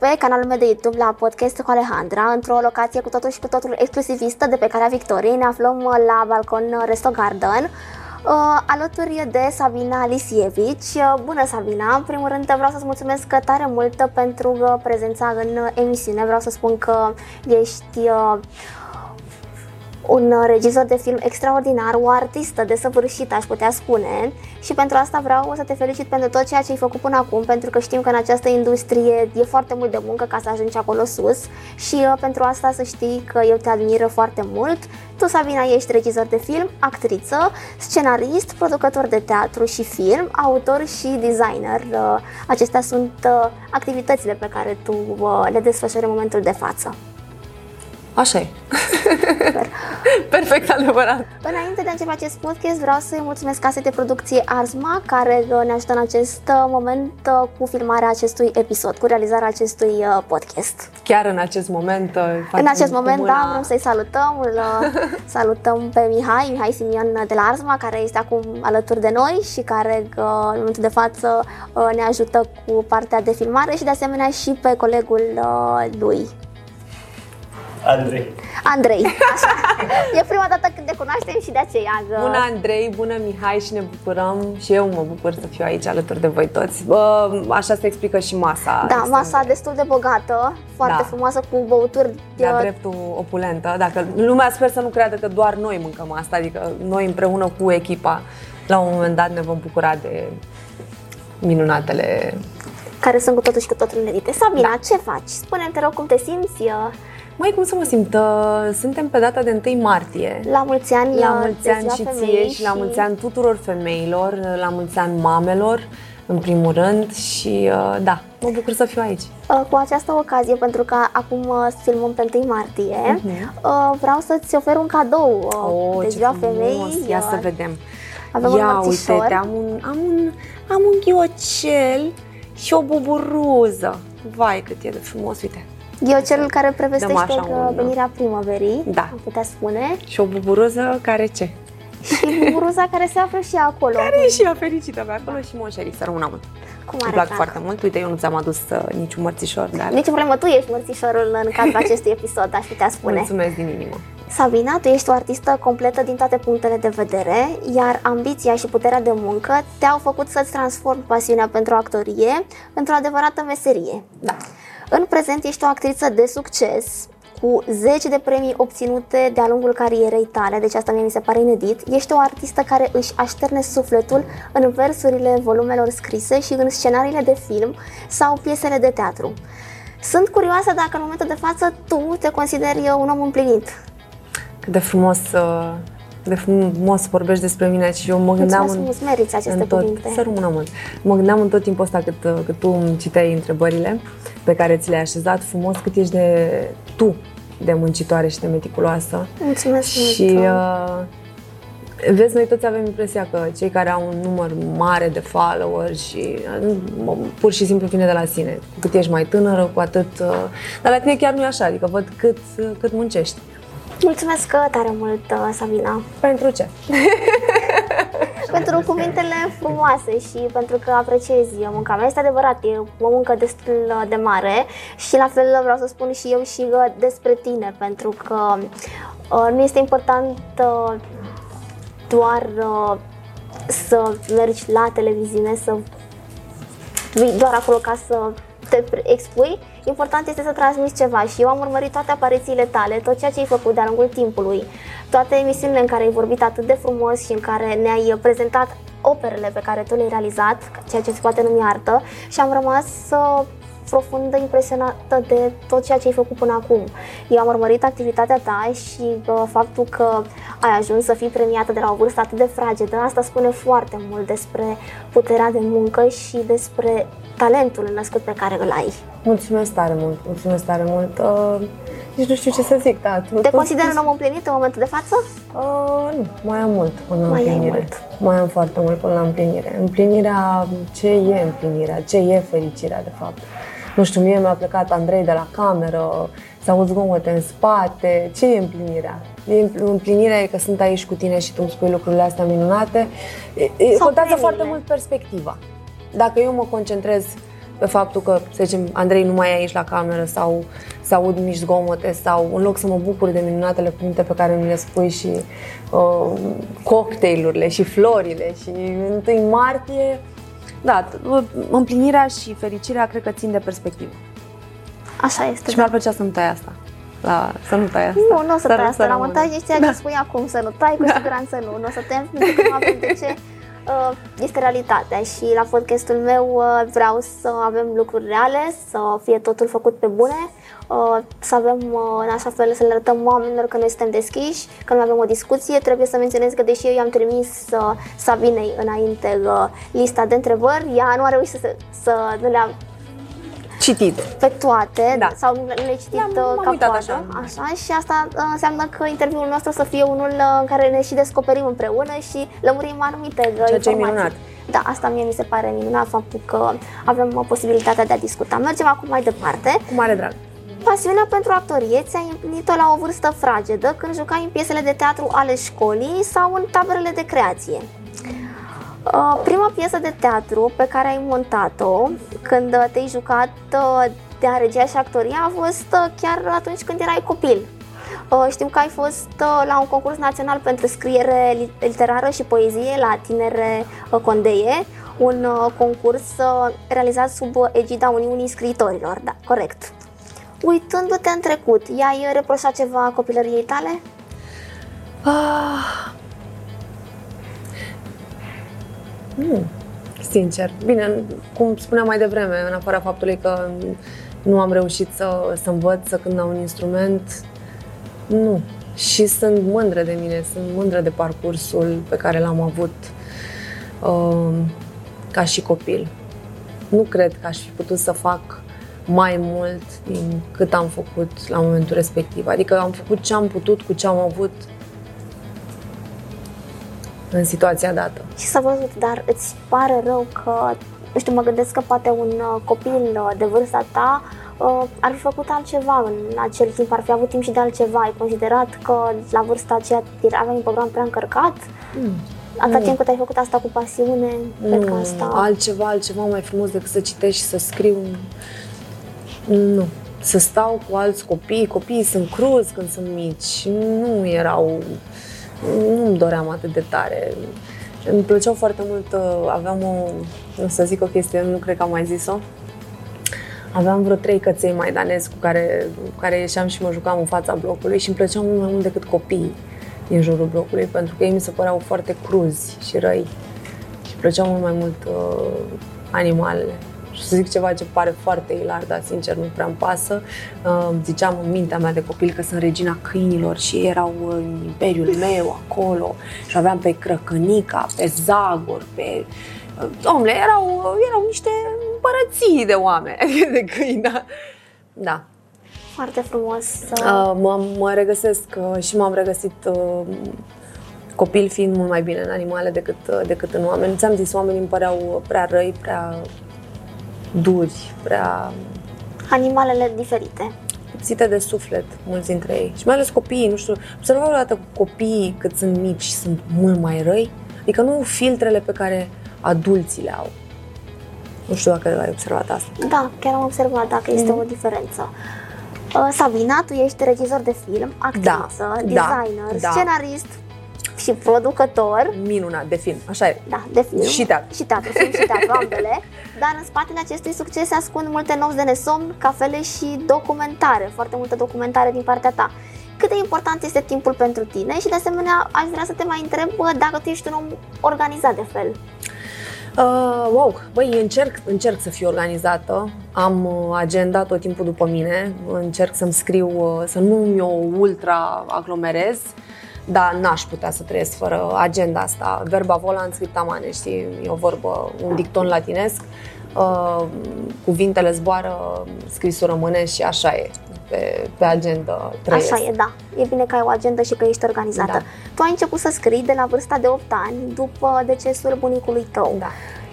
pe canalul meu de YouTube la podcast cu Alejandra, într-o locație cu totul și cu totul exclusivistă de pe Calea Victoriei. Ne aflăm la balcon Resto Garden, Uh, alături de Sabina Lisievici. Uh, bună, Sabina! În primul rând vreau să-ți mulțumesc tare mult pentru uh, prezența în emisiune. Vreau să spun că ești uh, un regizor de film extraordinar, o artistă desăvârșită, aș putea spune, și pentru asta vreau să te felicit pentru tot ceea ce ai făcut până acum, pentru că știm că în această industrie e foarte mult de muncă ca să ajungi acolo sus și uh, pentru asta să știi că eu te admiră foarte mult. Tu, Sabina, ești regizor de film, actriță, scenarist, producător de teatru și film, autor și designer. Uh, acestea sunt uh, activitățile pe care tu uh, le desfășori în momentul de față. Așa e. Perfect adevărat. Înainte de a începe acest podcast, vreau să-i mulțumesc casei de producție Arzma, care uh, ne ajută în acest uh, moment uh, cu filmarea acestui episod, cu realizarea acestui podcast. Chiar în acest moment? În acest moment, mâna... da, vrem să-i salutăm. Îl salutăm pe Mihai, Mihai Simion de la Arzma, care este acum alături de noi și care în momentul de față ne ajută cu partea de filmare și de asemenea și pe colegul lui, Andrei. Andrei, așa. E prima dată când te cunoaștem și de aceea. Că... Bună Andrei, bună Mihai și ne bucurăm și eu mă bucur să fiu aici alături de voi toți. Bă, așa se explică și masa. Da, masa de... destul de bogată, foarte da. frumoasă cu băuturi de dreptul opulentă. Dacă lumea sper să nu creadă că doar noi mâncăm asta, adică noi împreună cu echipa la un moment dat ne vom bucura de minunatele care sunt cu totul și cu totul merite. Sabina, da. ce faci? Spune-mi, te rog, cum te simți? Mai cum să mă simt? Uh, suntem pe data de 1 martie. La mulți ani, la mulți ani și ție și, și la mulți ani tuturor femeilor, la mulți ani mamelor, în primul rând și uh, da, mă bucur să fiu aici. Uh, cu această ocazie, pentru că acum filmăm pe 1 martie, uh-huh. vreau să-ți ofer un cadou oh, de ziua femeii. Ia să vedem. Avem Ia, un uite, am un, am, un, am un ghiocel și o buburuză. Vai, cât e de frumos, uite. Eu celul care prevestește că venirea primăverii, da. am putea spune. Și o buburuză care ce? Și buburuza care se află și acolo. Care e și ea fericită pe acolo și moșerii, să rămână mult. Cum Îmi plac foarte mult. Uite, eu nu ți-am adus uh, niciun mărțișor, dar... Nici problemă, tu ești mărțișorul în cadrul acestui episod, aș putea spune. Mulțumesc din inimă. Sabina, tu ești o artistă completă din toate punctele de vedere, iar ambiția și puterea de muncă te-au făcut să-ți transformi pasiunea pentru actorie într-o adevărată meserie. Da. În prezent ești o actriță de succes, cu 10 de premii obținute de-a lungul carierei tale, deci asta mie mi se pare inedit. Ești o artistă care își așterne sufletul în versurile volumelor scrise și în scenariile de film sau piesele de teatru. Sunt curioasă dacă în momentul de față tu te consideri un om împlinit. Cât de frumos uh, de frumos vorbești despre mine și eu mă gândeam Mulțumesc în, meriți aceste în tot, cuvinte. Să rămână mult. Mă gândeam în tot timpul ăsta cât, cât tu îmi citeai întrebările pe care ți le-ai așezat frumos, cât ești de tu de muncitoare și de meticuloasă. Mulțumesc și, mult! Uh, Vezi, noi toți avem impresia că cei care au un număr mare de followers și uh, pur și simplu vine de la sine. Cu cât ești mai tânără, cu atât... Uh, dar la tine chiar nu e așa, adică văd cât, cât muncești. Mulțumesc tare mult, uh, Sabina. Pentru ce? pentru cuvintele frumoase și pentru că apreciezi munca mea. Este adevărat, e o muncă destul de mare și la fel vreau să spun și eu și uh, despre tine, pentru că uh, nu este important uh, doar uh, să mergi la televiziune, să vii doar acolo ca să te expui, important este să transmiți ceva și eu am urmărit toate aparițiile tale, tot ceea ce ai făcut de-a lungul timpului, toate emisiunile în care ai vorbit atât de frumos și în care ne-ai prezentat operele pe care tu le-ai realizat, ceea ce se poate numi artă și am rămas uh, profund impresionată de tot ceea ce ai făcut până acum. Eu am urmărit activitatea ta și uh, faptul că ai ajuns să fii premiată de la o vârstă atât de fragedă, asta spune foarte mult despre puterea de muncă și despre talentul născut pe care îl ai. Mulțumesc tare mult, mulțumesc tare mult. Uh, nici nu știu ce să zic, da. Tu, Te consideri un om împlinit în momentul de față? Uh, nu, mai am mult până mai la împlinire. Mult. Mai am foarte mult până la împlinire. Împlinirea, ce e împlinirea, ce e fericirea, de fapt. Nu știu, mie mi-a plecat Andrei de la cameră, s-au auzit zgomote în spate. Ce e împlinirea? E împlinirea e că sunt aici cu tine și tu îmi spui lucrurile astea minunate. E, contează foarte mult perspectiva. Dacă eu mă concentrez pe faptul că, să zicem, Andrei nu mai e aici la cameră sau să aud mici zgomote sau în loc să mă bucur de minunatele cuvinte pe care mi le spui și uh, cocktailurile și florile și 1 martie, da, împlinirea și fericirea cred că țin de perspectivă. Așa este. Și mi-ar plăcea să nu tai asta. La, să nu tai asta. Nu, nu o să, să tai asta la montaj, ești ceea ce da. spui acum, să nu tai, cu da. siguranță nu. Nu o să tăiem pentru că nu avem de ce. Uh, este realitatea și la podcastul meu uh, vreau să avem lucruri reale, să fie totul făcut pe bune, uh, să avem în așa fel să le arătăm oamenilor că noi suntem deschiși, că nu avem o discuție. Trebuie să menționez că deși eu i-am trimis Sabinei înainte lista de întrebări, ea nu a reușit să, să nu le-a citit. Pe toate, da. sau nu le-ai citit da, ca poate. Așa. așa. Și asta uh, înseamnă că interviul nostru să fie unul uh, în care ne și descoperim împreună și lămurim anumite uh, Ceea ce e minunat. Da, asta mie mi se pare minunat, faptul că avem posibilitatea de a discuta. Mergem acum mai departe. Cu mare drag. Pasiunea pentru actorie ți-ai împlinit-o la o vârstă fragedă când jucai în piesele de teatru ale școlii sau în taberele de creație. Uh, prima piesă de teatru pe care ai montat-o când te-ai jucat uh, de a regia și actoria a fost uh, chiar atunci când erai copil. Știu că ai fost la un concurs național pentru scriere literară și poezie la Tinere Condeie, un concurs realizat sub egida Uniunii Scriitorilor, da, corect. Uitându-te în trecut, i-ai reproșat ceva copilăriei tale? Ah, nu, sincer. Bine, cum spuneam mai devreme, în afara faptului că nu am reușit să, să învăț să cânt la un instrument, nu. Și sunt mândră de mine, sunt mândră de parcursul pe care l-am avut uh, ca și copil. Nu cred că aș fi putut să fac mai mult din cât am făcut la momentul respectiv. Adică am făcut ce am putut cu ce am avut în situația dată. Și s-a văzut, dar îți pare rău că, nu știu, mă gândesc că poate un uh, copil uh, de vârsta ta uh, ar fi făcut altceva în acel timp, ar fi avut timp și de altceva. Ai considerat că la vârsta aceea aveai un program prea încărcat? Mm. Atâta timp cât ai făcut asta cu pasiune, nu, că asta... altceva, altceva mai frumos decât să citești și să scriu. Nu. Să stau cu alți copii, copiii sunt cruzi când sunt mici, nu erau nu-mi doream atât de tare. Îmi plăceau foarte mult, uh, aveam o, nu să zic o chestie, nu cred că am mai zis-o, aveam vreo trei căței maidanezi cu care, cu care ieșeam și mă jucam în fața blocului și îmi plăceau mult mai mult decât copiii din jurul blocului, pentru că ei mi se păreau foarte cruzi și răi. Și plăceau mult mai mult uh, animalele. și să zic ceva ce pare foarte ilar, dar sincer nu prea îmi pasă. Uh, ziceam în mintea mea de copil că sunt regina câinilor și ei erau în imperiul meu acolo și aveam pe Crăcănica, pe Zagor, pe... Uh, domnule, erau, erau niște împărății de oameni, de câini, da. da. Foarte frumos. Uh, mă, mă regăsesc uh, și m-am regăsit uh, copil fiind mult mai bine în animale decât, uh, decât în oameni. Ți-am zis, oamenii îmi păreau prea răi, prea duri, prea... Animalele diferite. Lipsite de suflet, mulți dintre ei. Și mai ales copiii, nu știu, observăm o dată copiii cât sunt mici sunt mult mai răi, adică nu filtrele pe care adulții le au. Nu știu dacă ai observat asta. Da, chiar am observat dacă este mm. o diferență. Uh, Sabina, tu ești regizor de film, actriță, da, designer, da, scenarist, și producător. Minunat, de film, așa e. Da, de film. Și teatru. Și teatru, film și teatru, ambele. Dar în spatele acestui succes se ascund multe nopți de nesomn, cafele și documentare, foarte multe documentare din partea ta. Cât de important este timpul pentru tine și de asemenea aș vrea să te mai întreb dacă tu ești un om organizat de fel. Uh, wow, băi, încerc, încerc să fiu organizată, am uh, agenda tot timpul după mine, încerc să-mi scriu, uh, să nu mi-o ultra aglomerez, dar n-aș putea să trăiesc fără agenda asta. Verba volant scripta mane, știi, e o vorbă, un dicton latinesc. Uh, cuvintele zboară, scrisul rămâne și așa e. Pe, pe agenda trăiesc. Așa e, da. E bine că ai o agenda și că ești organizată. Da. Tu ai început să scrii de la vârsta de 8 ani, după decesul bunicului tău. Da.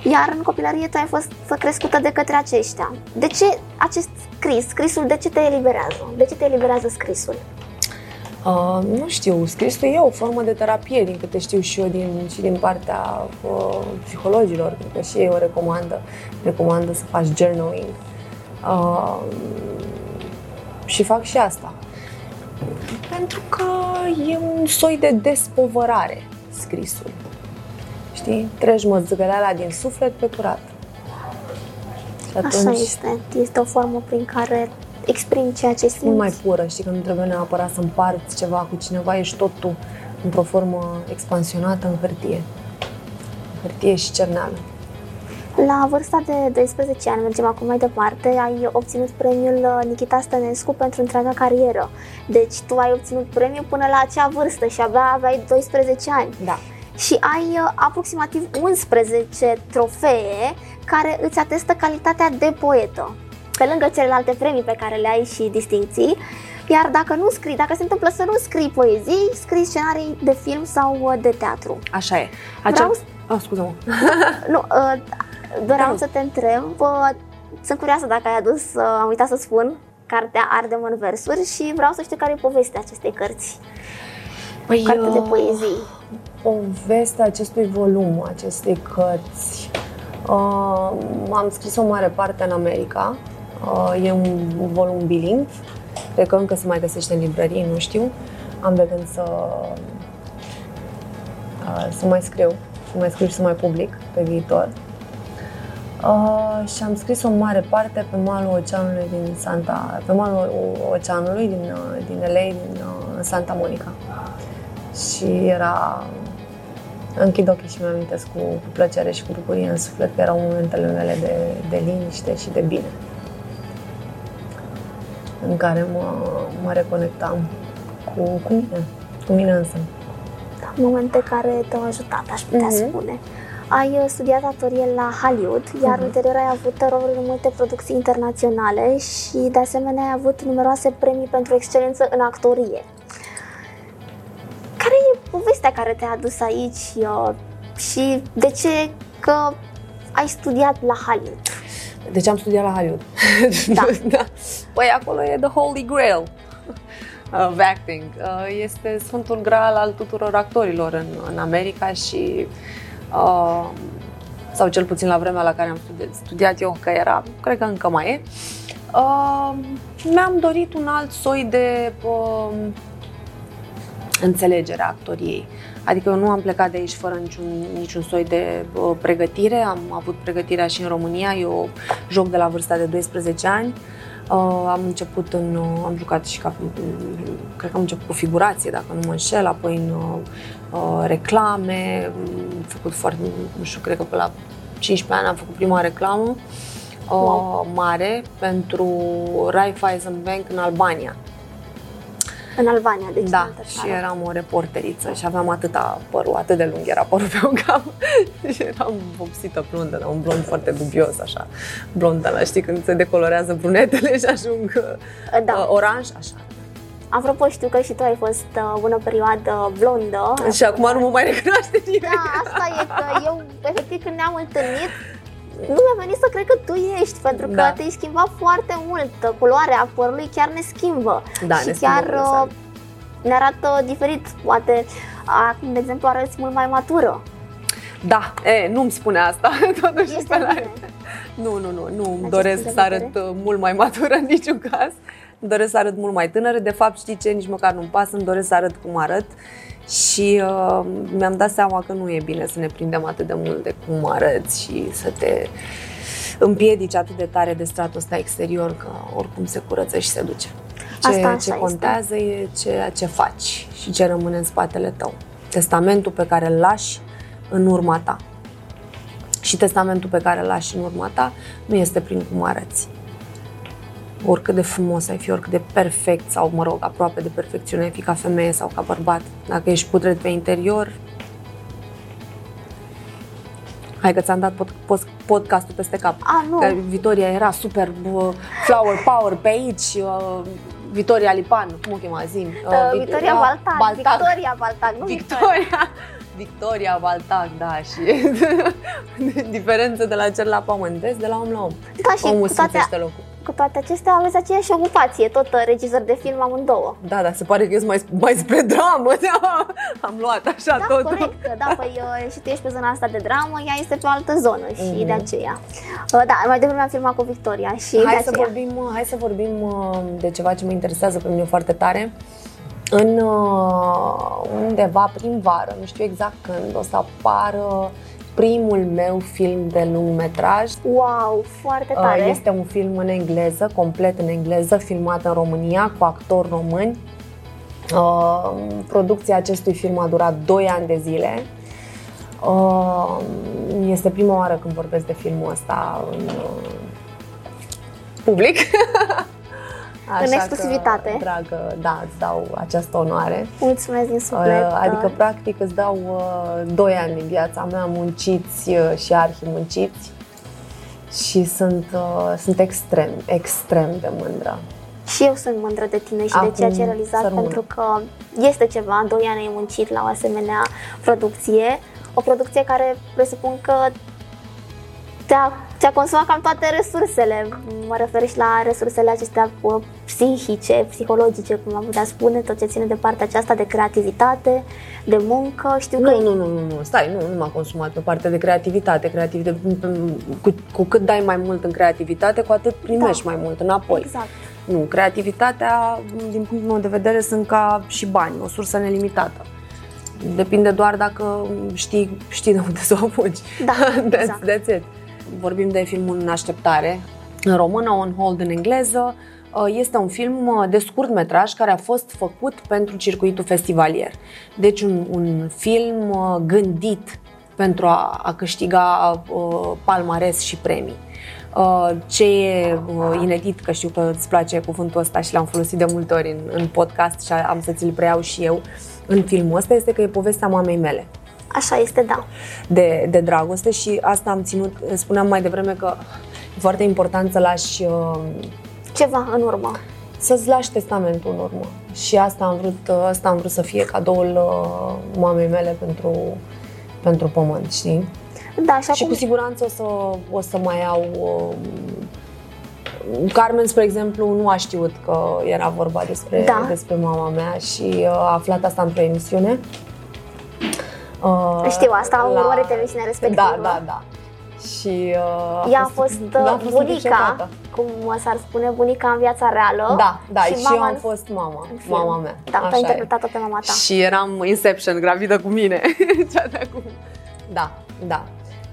Iar în copilărie tu ai fost crescută de către aceștia. De ce acest scris, scrisul, de ce te eliberează? De ce te eliberează scrisul? Uh, nu știu, scrisul e o formă de terapie, din câte știu și eu din, și din partea uh, psihologilor, pentru că și ei o recomandă, recomandă să faci journaling. Uh, și fac și asta. Pentru că e un soi de despovărare scrisul. Știi? Treci măzgăleala din suflet pe curat. Și atunci, Așa este. Este o formă prin care exprimi ceea ce simți. Mult mai pură, știi, că nu trebuie neapărat să împarți ceva cu cineva, ești tot tu într-o formă expansionată în hârtie. Hârtie și cerneală. La vârsta de 12 ani, mergem acum mai departe, ai obținut premiul uh, Nikita Stănescu pentru întreaga carieră. Deci tu ai obținut premiul până la acea vârstă și abia aveai 12 ani. Da. Și ai uh, aproximativ 11 trofee care îți atestă calitatea de poetă pe lângă celelalte premii pe care le ai și distinții. Iar dacă nu scrii, dacă se întâmplă să nu scrii poezii, scrii scenarii de film sau uh, de teatru. Așa e. Acel... Vreau... Oh, scuză-mă. nu, uh, doream da. să te întreb, uh, sunt curioasă dacă ai adus, uh, am uitat să spun, cartea Ardem în versuri și vreau să știu care e povestea acestei cărți. Păi, Carte de poezii. Povestea acestui volum, acestei cărți. Uh, am scris o mare parte în America, Uh, e un volum bilingv, cred că încă se mai găsește în librărie, nu știu. Am de gând să, uh, să mai scriu, să mai scriu și să mai public pe viitor. Uh, și am scris o mare parte pe malul oceanului din Santa, pe malul oceanului din, uh, din LA, din uh, Santa Monica. Și era închid ochii și mi-am cu, cu plăcere și cu bucurie în suflet că erau momentele mele de, de liniște și de bine în care mă, mă reconectam cu, cu mine, cu mine însă. Da, momente care te-au ajutat, aș putea mm-hmm. spune. Ai uh, studiat actorie la Hollywood, iar mm-hmm. ulterior ai avut roluri în multe producții internaționale și de asemenea ai avut numeroase premii pentru excelență în actorie. Care e povestea care te-a adus aici uh, și de ce că ai studiat la Hollywood? Deci am studiat la Hollywood. Da. da. Păi acolo e the holy grail of acting. Uh, este sfântul graal al tuturor actorilor în, în America și uh, sau cel puțin la vremea la care am studiat, studiat eu, că era, cred că încă mai e, uh, mi-am dorit un alt soi de uh, înțelegere a actoriei. Adică eu nu am plecat de aici fără niciun, niciun soi de uh, pregătire, am avut pregătirea și în România, eu joc de la vârsta de 12 ani. Uh, am început în, uh, am jucat și ca, cred că am început cu figurație, dacă nu mă înșel, apoi în uh, reclame, am făcut foarte, nu știu, cred că pe la 15 ani am făcut prima reclamă uh, wow. mare pentru Raiffeisen Bank în Albania. În Albania, deci Da, și eram o reporteriță și aveam atâta părul, atât de lung era părul pe un cap și eram vopsită blondă, un blond foarte dubios, așa, blondă, la știi, când se decolorează brunetele și ajung da. uh, oranj, așa. Apropo, știu că și tu ai fost uh, una perioadă blondă. Și acum nu mă mai recunoaște nimeni. Da, asta e că eu, efectiv, când ne-am întâlnit, nu mi-a venit să cred că tu ești, pentru că da. te-ai schimbat foarte mult. Culoarea părului chiar ne schimbă. Da, și ne chiar uh, ne arată diferit. Poate, acum, de exemplu, arăți mult mai matură. Da, e, nu-mi spune asta, totuși este pe la... Nu, nu, nu, nu îmi doresc să arăt uh, mult mai matură în niciun caz. Îmi doresc să arăt mult mai tânără. De fapt, știi ce, nici măcar nu-mi pasă, îmi doresc să arăt cum arăt și uh, mi-am dat seama că nu e bine să ne prindem atât de mult de cum arăți și să te împiedici atât de tare de stratul ăsta exterior că oricum se curăță și se duce. Ce, Asta ce contează este. e ceea ce faci și ce rămâne în spatele tău. Testamentul pe care îl lași în urma ta. Și testamentul pe care îl lași în urma ta nu este prin cum arăți, oricât de frumos ai fi, oricât de perfect sau, mă rog, aproape de perfecțiune ai fi ca femeie sau ca bărbat, dacă ești putred pe interior, Hai că ți-am dat pod, pod, podcastul peste cap. A, nu. Că Vitoria era super uh, flower power pe aici. Uh, Vitoria Lipan, cum o chema, zi? Uh, uh, Victoria uh, Baltac. Baltac. Victoria Baltac, nu Victoria. Victoria Baltac, da, și diferență de la cel la pământ, de la om la om. Da, și Omul cu toate, locul cu toate acestea aveți aceeași ocupație, tot uh, regizor de film amândouă. Da, dar se pare că ești mai, mai spre dramă. Da, am luat așa Da, tot. corect, da, păi uh, și tu ești pe zona asta de dramă, ea este pe o altă zonă și Mhm. de aceea. Uh, Da, mai devreme am filmat cu Victoria și de Hai să, aceea. vorbim, hai să vorbim uh, de ceva ce mă interesează pe mine foarte tare. În uh, undeva prin vară, nu știu exact când, o să apară primul meu film de lungmetraj. Wow, foarte Uh, tare. Este un film în engleză, complet în engleză, filmat în România, cu actori români. Uh, Producția acestui film a durat 2 ani de zile. Uh, Este prima oară când vorbesc de filmul ăsta în uh, public. În Așa exclusivitate. Că, dragă, da, îți dau această onoare. Mulțumesc din suflet. Uh, Adică, practic, îți dau uh, 2 ani din viața mea munciți uh, și arhimunciți și sunt, uh, sunt extrem, extrem de mândră. Și eu sunt mândră de tine și Acum de ceea ce ai realizat, să rămână. pentru că este ceva, doi ani ai muncit la o asemenea producție, o producție care presupun că ți-a, ți-a consumat cam toate resursele, mă refer și la resursele acestea uh, psihice, psihologice, cum am putea spune, tot ce ține de partea aceasta de creativitate, de muncă, știu că Nu, nu, nu, nu, nu, stai, nu, nu m-a consumat pe partea de creativitate. creativitate cu, cu cât dai mai mult în creativitate, cu atât primești Da. mai mult înapoi. Exact. Nu, creativitatea, din punctul meu de vedere, sunt ca și bani, o sursă nelimitată. Depinde doar dacă știi, știi de unde să o apuci. Da, that's, exact. that's it. Vorbim de filmul În așteptare, în română, On Hold în engleză. Uh, Este un film uh, de scurt metraj care a fost făcut pentru circuitul festivalier. Deci un, un film uh, gândit pentru a, a câștiga uh, palmares și premii. Uh, Ce e uh, inedit, că știu că îți place cuvântul ăsta și l-am folosit de multe ori în, în podcast și am să ți-l preiau și eu în filmul ăsta, este că e povestea mamei mele Așa este, da. de, de dragoste și asta am ținut, spuneam mai devreme că e foarte important să lași, uh, Ceva în urmă. să-ți lași testamentul în urmă. Și asta am vrut, uh, asta am vrut să fie cadoul uh, mamei mele pentru, pentru pământ, știi? Da, și Și acum cu siguranță o să, o să mai au... Uh, Carmen, spre exemplu, nu a știut că era vorba despre, Da. despre mama mea și uh, a aflat asta într-o emisiune. Uh, Știu asta, am la- urmărit emisiunea respectivă. Da, da, da. Și uh, Ea a fost, da, a uh, fost bunica, încrucișată. cum s-ar spune, bunica în viața reală. Da, da, și, și eu mama am în- fost mama, în film. mama mea. Da, Așa tu ai e. interpretat-o pe mama ta. Și eram Inception, gravidă cu mine. Cea de acum. Da, da.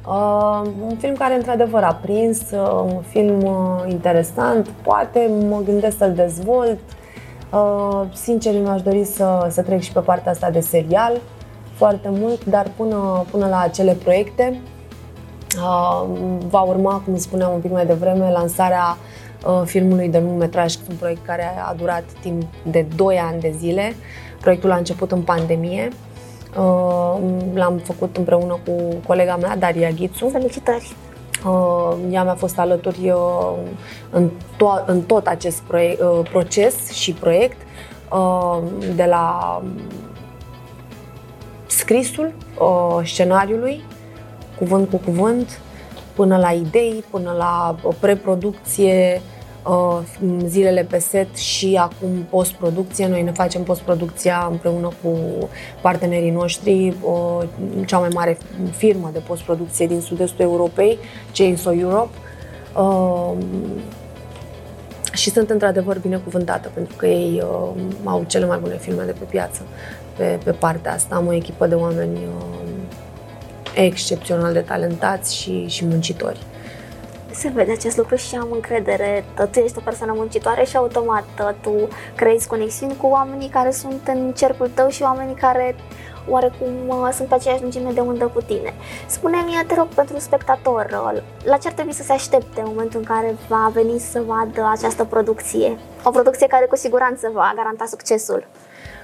Uh, un film care într-adevăr a prins, uh, un film uh, interesant, poate mă gândesc să-l dezvolt. Uh, sincer, mi-aș dori să, să trec și pe partea asta de serial foarte mult, dar până, până la acele proiecte uh, va urma, cum spuneam un pic mai devreme, lansarea uh, filmului de lungmetraj, un proiect care a durat timp de 2 ani de zile. Proiectul a început în pandemie. Uh, L-am făcut împreună cu colega mea, Daria Ghițu. Felicitări! Uh, Ea mi-a fost alături uh, în, to- în tot acest proiect, uh, proces și proiect, uh, de la scrisul uh, scenariului, cuvânt cu cuvânt, până la idei, până la uh, preproducție, uh, zilele pe set și acum postproducție. Noi ne facem postproducția împreună cu partenerii noștri, uh, cea mai mare firmă de postproducție din sud-estul Europei, Chainsaw Europe. Uh, și sunt într-adevăr binecuvântată pentru că ei uh, au cele mai bune filme de pe piață pe, pe partea asta. Am o echipă de oameni uh, excepțional de talentați și, și muncitori. Se vede acest lucru și am încredere. Tu ești o persoană muncitoare și automat tu creezi conexiuni cu oamenii care sunt în cercul tău și oamenii care oarecum uh, sunt pe aceeași lungime de undă cu tine. Spune-mi, te rog, pentru spectator, uh, la ce ar trebui să se aștepte în momentul în care va veni să vadă această producție? O producție care cu siguranță va garanta succesul.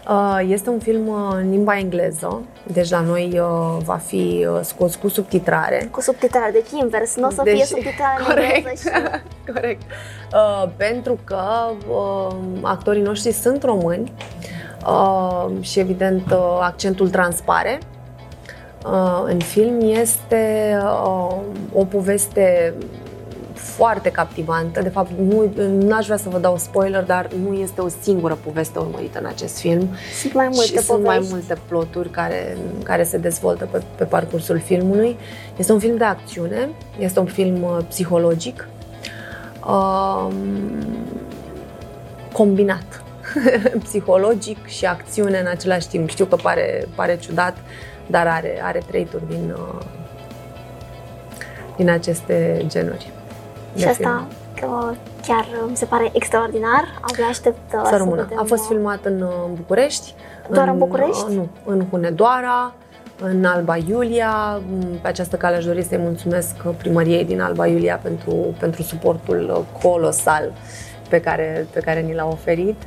Uh, Este un film uh, în limba engleză, deci la noi uh, va fi uh, scos cu subtitrare. Cu subtitrare, deci invers, nu o să Deci- fie subtitrare în corect. engleză și... Corect. Uh, pentru că uh, actorii noștri sunt români uh, și evident uh, accentul transpare. Uh, în film este uh, o poveste foarte captivantă. De fapt, nu aș vrea să vă dau spoiler, dar nu este o singură poveste urmărită în acest film. Sunt mai multe și povești. sunt mai multe ploturi care, care se dezvoltă pe, pe parcursul filmului. Este un film de acțiune, este un film uh, psihologic, um, combinat psihologic și acțiune în același timp. Știu că pare, pare ciudat, dar are, are trei turi din, uh, din aceste genuri. Și asta că chiar mi se pare extraordinar. Abia aștept uh, să, să rămână. vedem. A fost filmat în uh, București. Doar în București? Nu, în Hunedoara, în Alba Iulia. Pe această cale aș dori să-i mulțumesc primăriei din Alba Iulia pentru, pentru suportul colosal pe care, pe care ni l-a oferit.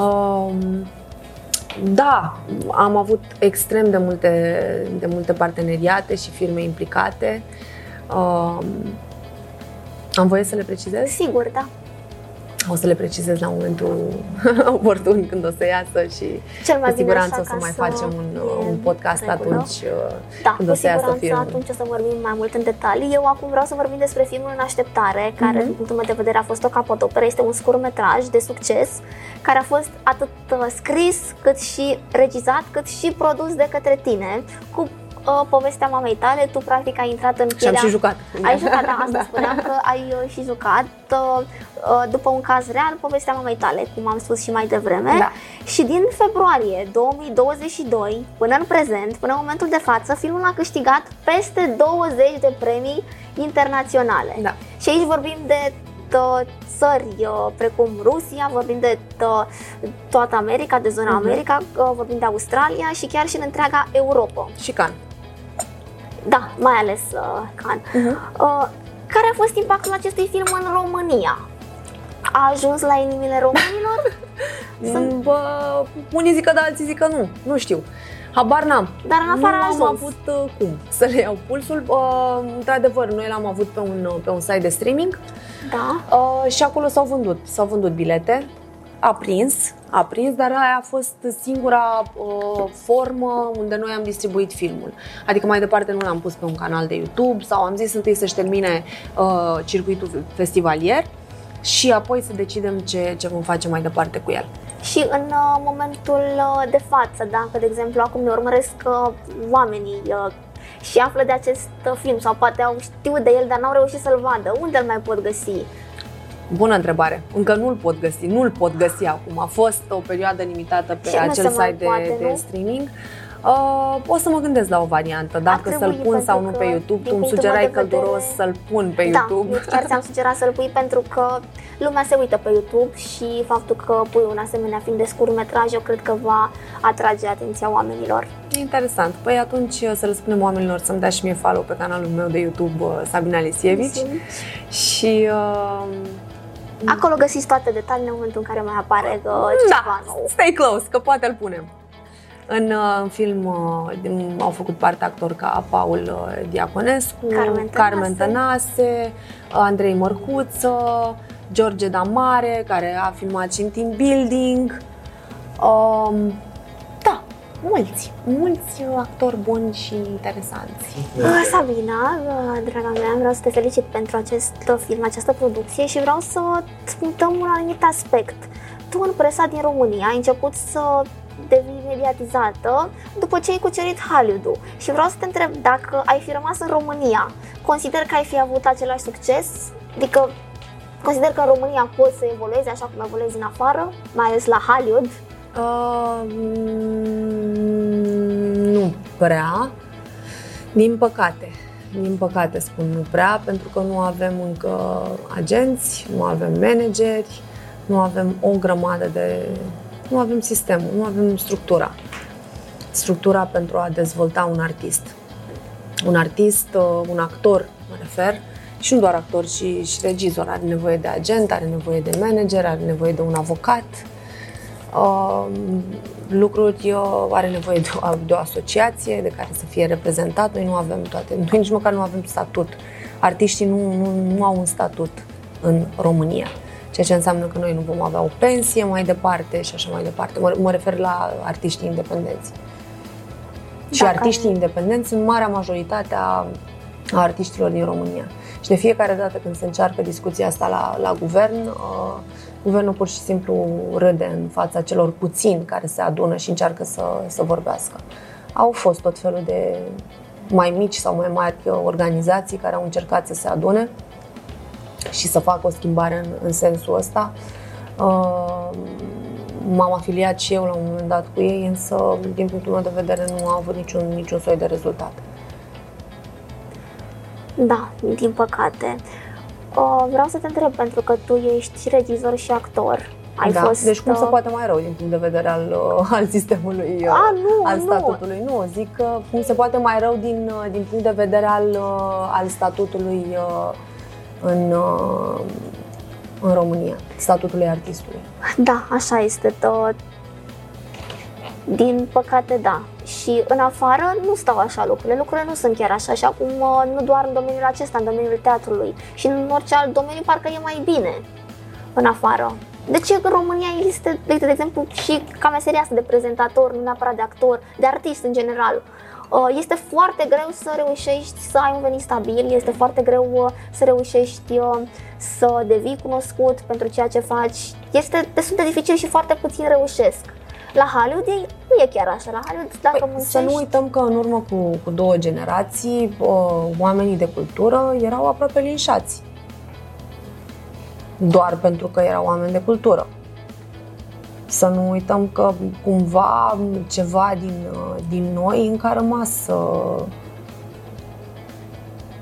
Um, da, am avut extrem de multe, de multe parteneriate și firme implicate. Um, am voie să le precizez? Sigur, da. O să le precizez la momentul oportun când o să iasă și Cel mai cu siguranță bine o să mai să facem un, un podcast regulă. atunci da, când o să iasă filmul. atunci o să vorbim mai mult în detalii. Eu acum vreau să vorbim despre filmul În așteptare, care, mm-hmm. din punctul meu de vedere, a fost o capodoperă. Este un scurtmetraj de succes care a fost atât uh, scris, cât și regizat, cât și produs de către tine, cu uh, povestea mamei tale, tu practic ai intrat în pielea... Și am și jucat. Ai jucat, da, asta da. spuneam că ai uh, și jucat uh, după un caz real, povestea mamei tale, cum am spus și mai devreme. Da. Și din februarie 2022 până în prezent, până în momentul de față, filmul a câștigat peste 20 de premii internaționale. Da. Și aici vorbim de țări precum Rusia, vorbim de toată America, de zona uh-huh. America, vorbim de Australia și chiar și în întreaga Europa. Și Can. Da, mai ales uh, Can. Uh-huh. Uh, care a fost impactul acestui film în România? A ajuns la inimile românilor? Sunt... Bă, unii zic că da, alții zic că nu. Nu știu. Habar n-am. Dar în afară nu a ajuns. am avut uh, cum să le iau pulsul. Uh, într-adevăr, noi l-am avut pe un, pe un site de streaming da. uh, și acolo s-au vândut. S-au vândut bilete. A prins, a prins, dar aia a fost singura uh, formă unde noi am distribuit filmul. Adică mai departe nu l-am pus pe un canal de YouTube sau am zis întâi să-și termine uh, circuitul festivalier și apoi să decidem ce, ce vom face mai departe cu el. Și în uh, momentul uh, de față, dacă, de exemplu, acum ne urmăresc uh, oamenii uh, și află de acest uh, film sau poate au știut de el, dar n-au reușit să-l vadă, unde îl mai pot găsi? Bună întrebare. Încă nu-l pot găsi, nu-l pot găsi acum. A fost o perioadă limitată pe Și nu acel se mai site de, poate, de nu? streaming. Uh, o să mă gândesc la o variantă, dacă trebui, să-l pun sau nu pentru pe că, YouTube. din Tu îmi punctul sugerai meu de vedere- călduros să-l pun pe da, YouTube. eu chiar ți-am sugerat să-l pui pentru că lumea se uită pe YouTube și faptul că pui un asemenea film de scurtmetraj, eu cred că va atrage atenția oamenilor. E interesant. Păi atunci uh, să le spunem oamenilor să-mi dea și mie follow pe canalul meu de YouTube uh, Sabina Lisievici. Și uh, Acolo găsiți toate detaliile în momentul în care mai apare uh, da, ceva nou. stay close, că poate îl punem. În uh, film uh, din- au făcut parte actori ca Paul uh, Diaconescu, Carmen Tănase. Carmen Tănase, uh, Andrei Mărcuță, George Damare, care a filmat și în team building. Um, da, mulți, mulți uh, actori buni și interesanți. Uh, Sabina, uh, draga mea, vreau să te felicit pentru acest uh, film, această producție și vreau să îți punctăm un anumit aspect. Tu în presa din România ai început să devii mediatizată după ce ai cucerit Hollywood-ul și vreau să te întreb dacă ai fi rămas în România, consider că ai fi avut același succes? Adică consider că în România poți să evoluezi așa cum evoluezi în afară, mai ales la Hollywood? Uh, mm, nu prea. Din păcate. Din păcate spun nu prea, pentru că nu avem încă agenți, nu avem manageri, nu avem o grămadă de... nu avem sistemul, nu avem structura. Structura pentru a dezvolta un artist. Un artist, uh, un actor, mă refer, și nu doar actor, ci și regizor. Are nevoie de agent, are nevoie de manager, are nevoie de un avocat, uh, lucruri, uh, are nevoie de o, de o asociație de care să fie reprezentat. Noi nu avem toate, noi nici măcar nu avem statut. Artiștii nu, nu, nu au un statut în România, ceea ce înseamnă că noi nu vom avea o pensie mai departe și așa mai departe. Mă, mă refer la artiștii independenți. Și Dacă- artiștii independenți sunt marea majoritate a, a artiștilor din România. Și de fiecare dată când se încearcă discuția asta la, la guvern, uh, guvernul pur și simplu râde în fața celor puțini care se adună și încearcă să, să vorbească. Au fost tot felul de mai mici sau mai mari organizații care au încercat să se adune și să facă o schimbare în, în sensul ăsta. Uh, m-am afiliat și eu la un moment dat cu ei, însă, din punctul meu de vedere, nu a avut niciun, niciun soi de rezultat. Da, din păcate. Uh, vreau să te întreb, pentru că tu ești regizor și actor. Ai da. fost, deci cum se uh, poate mai rău din punct de vedere al, uh, al sistemului, uh, A, nu, al nu. statutului? Nu, zic că cum se poate mai rău din, uh, din punct de vedere al, uh, al statutului uh, în, uh, în România, statutului artistului. Da, așa este tot. Din păcate, da. Și în afară nu stau așa lucrurile. Lucrurile nu sunt chiar așa. Și acum, uh, nu doar în domeniul acesta, în domeniul teatrului. Și în orice alt domeniu parcă e mai bine în afară. De ce în România există, de, de exemplu, și ca meseria asta de prezentator, nu neapărat de actor, de artist în general? Uh, Este foarte greu să reușești să ai un venit stabil, este foarte greu uh, să reușești uh, să devii cunoscut pentru ceea ce faci. Este destul de dificil și foarte puțin reușesc. La Hollywood e- nu e chiar așa. La Hollywood, dacă Păi, muncești... să nu uităm că în urmă cu, cu două generații, uh, oamenii de cultură erau aproape linșați. Doar pentru că erau oameni de cultură. Să nu uităm că cumva ceva din, uh, din noi încă a rămas uh,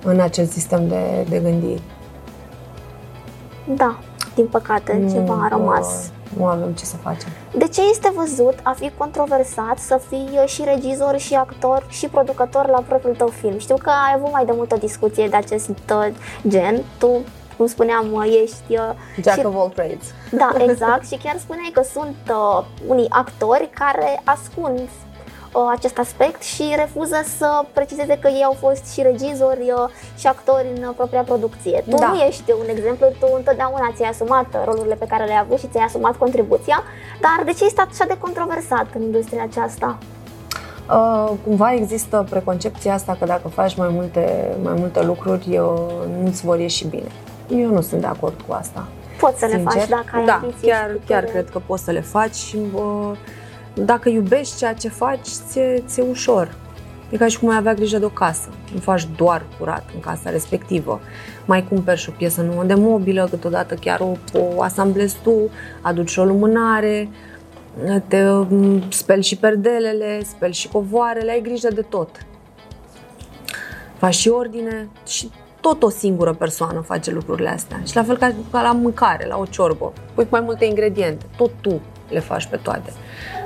în acel sistem de, de gândire. Da, din păcate, ceva a Nu, rămas. Uh, Nu avem ce să facem. De ce este văzut a fi controversat să fii uh, și regizor, și actor, și producător la propriul tău film? Știu că ai avut mai de mult o discuție de acest uh, gen. Tu, cum spuneam, uh, ești... uh, Jack și- of all trades. Da, exact. și chiar spuneai că sunt uh, unii actori care ascund uh, acest aspect și refuză să precizeze că ei au fost și regizori uh, și actori în uh, propria producție. Tu Da. nu ești un exemplu, tu întotdeauna ți-ai asumat uh, rolurile pe care le-ai avut și ți-ai asumat contribuția, dar de ce este așa de controversat în industria aceasta? Uh, cumva există preconcepția asta că dacă faci mai multe, mai multe lucruri, uh, nu-ți vor ieși bine. Eu nu sunt de acord cu asta. Poți să le Sincer. faci dacă ai da, ambiții chiar, și putere. chiar cred că poți să le faci și uh, dacă iubești ceea ce faci, ți-e, ți-e ușor. E ca și cum ai avea grijă de o casă. Nu faci doar curat în casa respectivă. Mai cumperi și o piesă nouă de mobilă, câteodată chiar o, o asamblezi tu, aduci o lumânare, te mm, speli și perdelele, speli și covoarele, ai grijă de tot. Faci și ordine și tot o singură persoană face lucrurile astea. Și la fel ca, ca la mâncare, la o ciorbă. Pui mai multe ingrediente, tot tu le faci pe toate.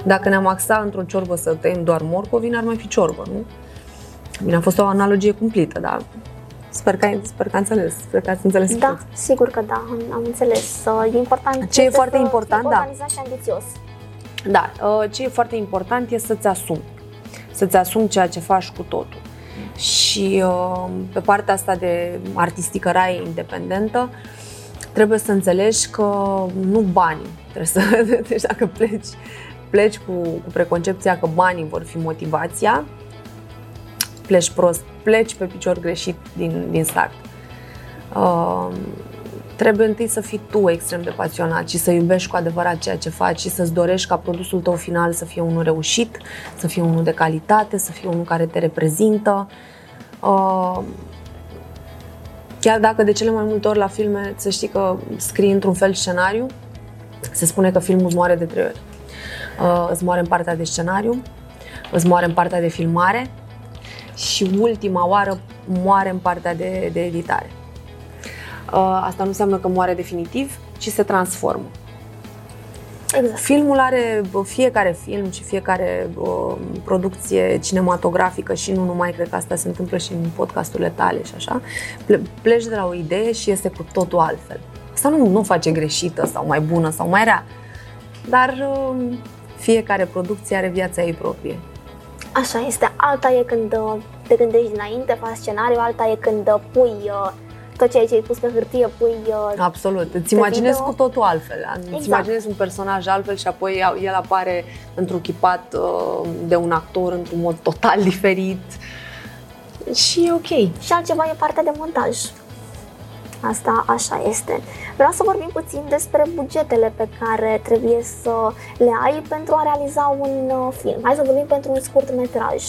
Dacă ne-am axat într-o ciorbă să tăiem doar morcovi, n-ar mai fi ciorbă, nu? Bine, a fost o analogie cumplită, dar sper că, ai, sper că ai înțeles, sper că ați înțeles Da, tot. sigur că da, am- am înțeles. Uh, E important Ce e este foarte să important, fii da. organizat și ambițios. Da, uh, ce e foarte important e să-ți asumi. Să-ți asumi ceea ce faci cu totul. Și uh, pe partea asta de artistică raie independentă, trebuie să înțelegi că nu banii trebuie să... Deci dacă pleci, pleci cu, cu preconcepția că banii vor fi motivația, pleci prost, pleci pe picior greșit din, din start. Uh, trebuie întâi să fii tu extrem de pasionat și să iubești cu adevărat ceea ce faci și să-ți dorești ca produsul tău final să fie unul reușit, să fie unul de calitate, să fie unul care te reprezintă. Uh, Chiar dacă de cele mai multe ori la filme să știi că scrii într-un fel scenariu, se spune că filmul îți moare de trei ori. Uh, îți moare în partea de scenariu, îți moare în partea de filmare și ultima oară moare în partea de, de editare. Uh, asta nu înseamnă că moare definitiv, ci se transformă. Exact. Filmul are, fiecare film și fiecare uh, producție cinematografică și nu numai, cred că asta se întâmplă și în podcasturile tale și așa, ple- pleci de la o idee și este cu totul altfel. Asta nu, nu o face greșită sau mai bună sau mai rea, dar uh, fiecare producție are viața ei proprie. Așa este. Alta e când uh, te gândești dinainte, faci scenariu, alta e când uh, pui uh, tot ceea ce ai pus pe hârtie, pui... uh, Absolut. Îți Pe imaginezi video? cu totul altfel. Îți Exact. imaginezi un personaj altfel și apoi el apare întruchipat uh, de un actor într-un mod total diferit. Și e ok. Și altceva e partea de montaj. Asta așa este. Vreau să vorbim puțin despre bugetele pe care trebuie să le ai pentru a realiza un uh, film. Hai să vorbim pentru un scurt metraj.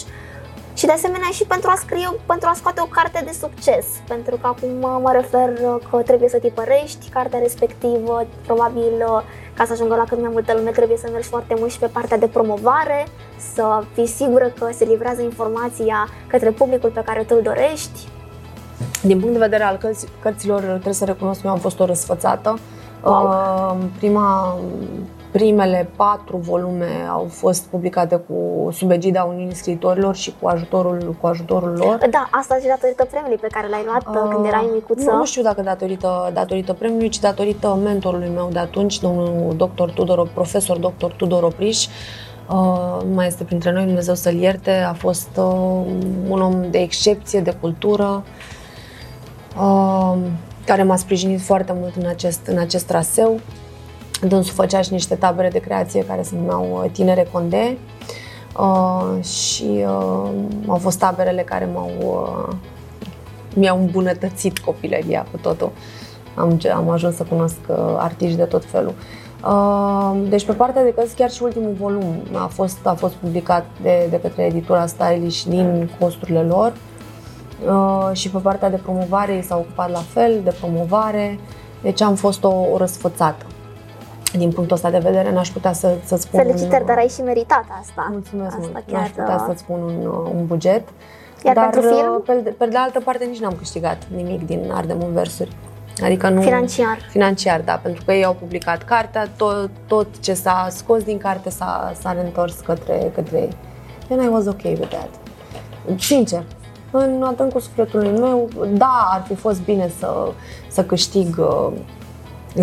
Și de asemenea și pentru a scrie, pentru a scoate o carte de succes. Pentru că acum mă refer că trebuie să tipărești cartea respectivă, probabil uh, ca să ajungă la cât mai multă lume trebuie să mergi foarte mult și pe partea de promovare, să fii sigură că se livrează informația către publicul pe care tu îl dorești. Din punct de vedere al cărți, cărților, trebuie să recunosc că eu am fost o răsfățată. Wow. Uh, prima, primele patru volume au fost publicate cu sub egida Uniunii Scriitorilor și cu ajutorul, cu ajutorul lor. Da, asta și datorită premiului pe care l-ai luat uh, când erai micuță. Nu, nu știu dacă datorită, datorită premiului, ci datorită mentorului meu de atunci, domnul doctor Tudor, profesor doctor Tudor Opriș. Uh, nu mai este printre noi, Dumnezeu să-l ierte, a fost uh, un om de excepție, de cultură, uh, care m-a sprijinit foarte mult în acest, în acest traseu. Dânsul făcea și niște tabere de creație care se numeau uh, Tinere Conde uh, și uh, au fost taberele care m-au, uh, mi-au îmbunătățit copilăria cu totul. Am, am ajuns să cunosc uh, artiști de tot felul. Uh, deci pe partea de cărți, chiar și ultimul volum a fost, a fost publicat de, de către editura Stylish din costurile lor uh, și pe partea de promovare s-a ocupat la fel, de promovare, deci am fost o, o răsfățată din punctul ăsta de vedere, n-aș putea să, să spun... Felicitări, un, dar ai și meritat asta. Mulțumesc asta mult. Chiar... N-aș putea să spun un, un buget. Iar dar, pentru film? Pe, pe de altă parte, nici n-am câștigat nimic din Ardem în versuri. Adică nu... Financiar. Financiar, da, pentru că ei au publicat cartea, tot, tot ce s-a scos din carte s-a, s-a reîntors către, către ei. And I was okay with that. Sincer, în adâncul sufletului meu, da, ar fi fost bine să, să câștig uh,